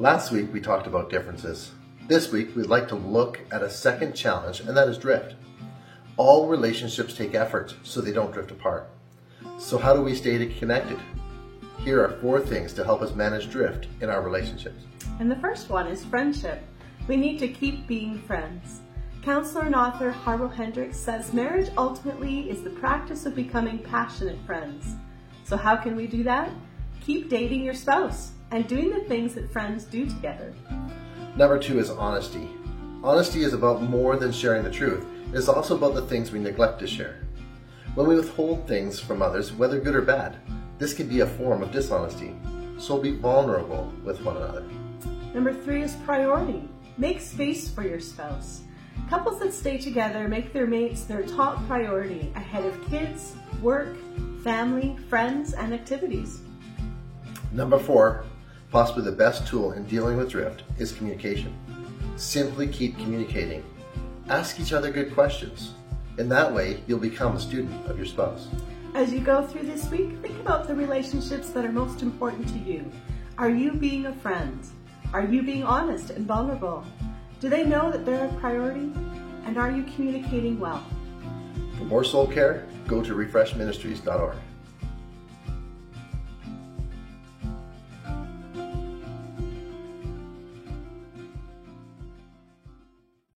Last week we talked about differences. This week we'd like to look at a second challenge, and that is drift. All relationships take effort so they don't drift apart. So, how do we stay connected? Here are four things to help us manage drift in our relationships. And the first one is friendship. We need to keep being friends. Counselor and author Harville Hendrix says marriage ultimately is the practice of becoming passionate friends. So, how can we do that? Keep dating your spouse and doing the things that friends do together. Number two is honesty. Honesty is about more than sharing the truth, it is also about the things we neglect to share. When we withhold things from others, whether good or bad, this can be a form of dishonesty. So be vulnerable with one another. Number three is priority. Make space for your spouse. Couples that stay together make their mates their top priority ahead of kids, work, family, friends, and activities. Number four, possibly the best tool in dealing with drift, is communication. Simply keep communicating. Ask each other good questions. In that way, you'll become a student of your spouse. As you go through this week, think about the relationships that are most important to you. Are you being a friend? Are you being honest and vulnerable? Do they know that they're a priority? And are you communicating well? For more soul care, go to refreshministries.org.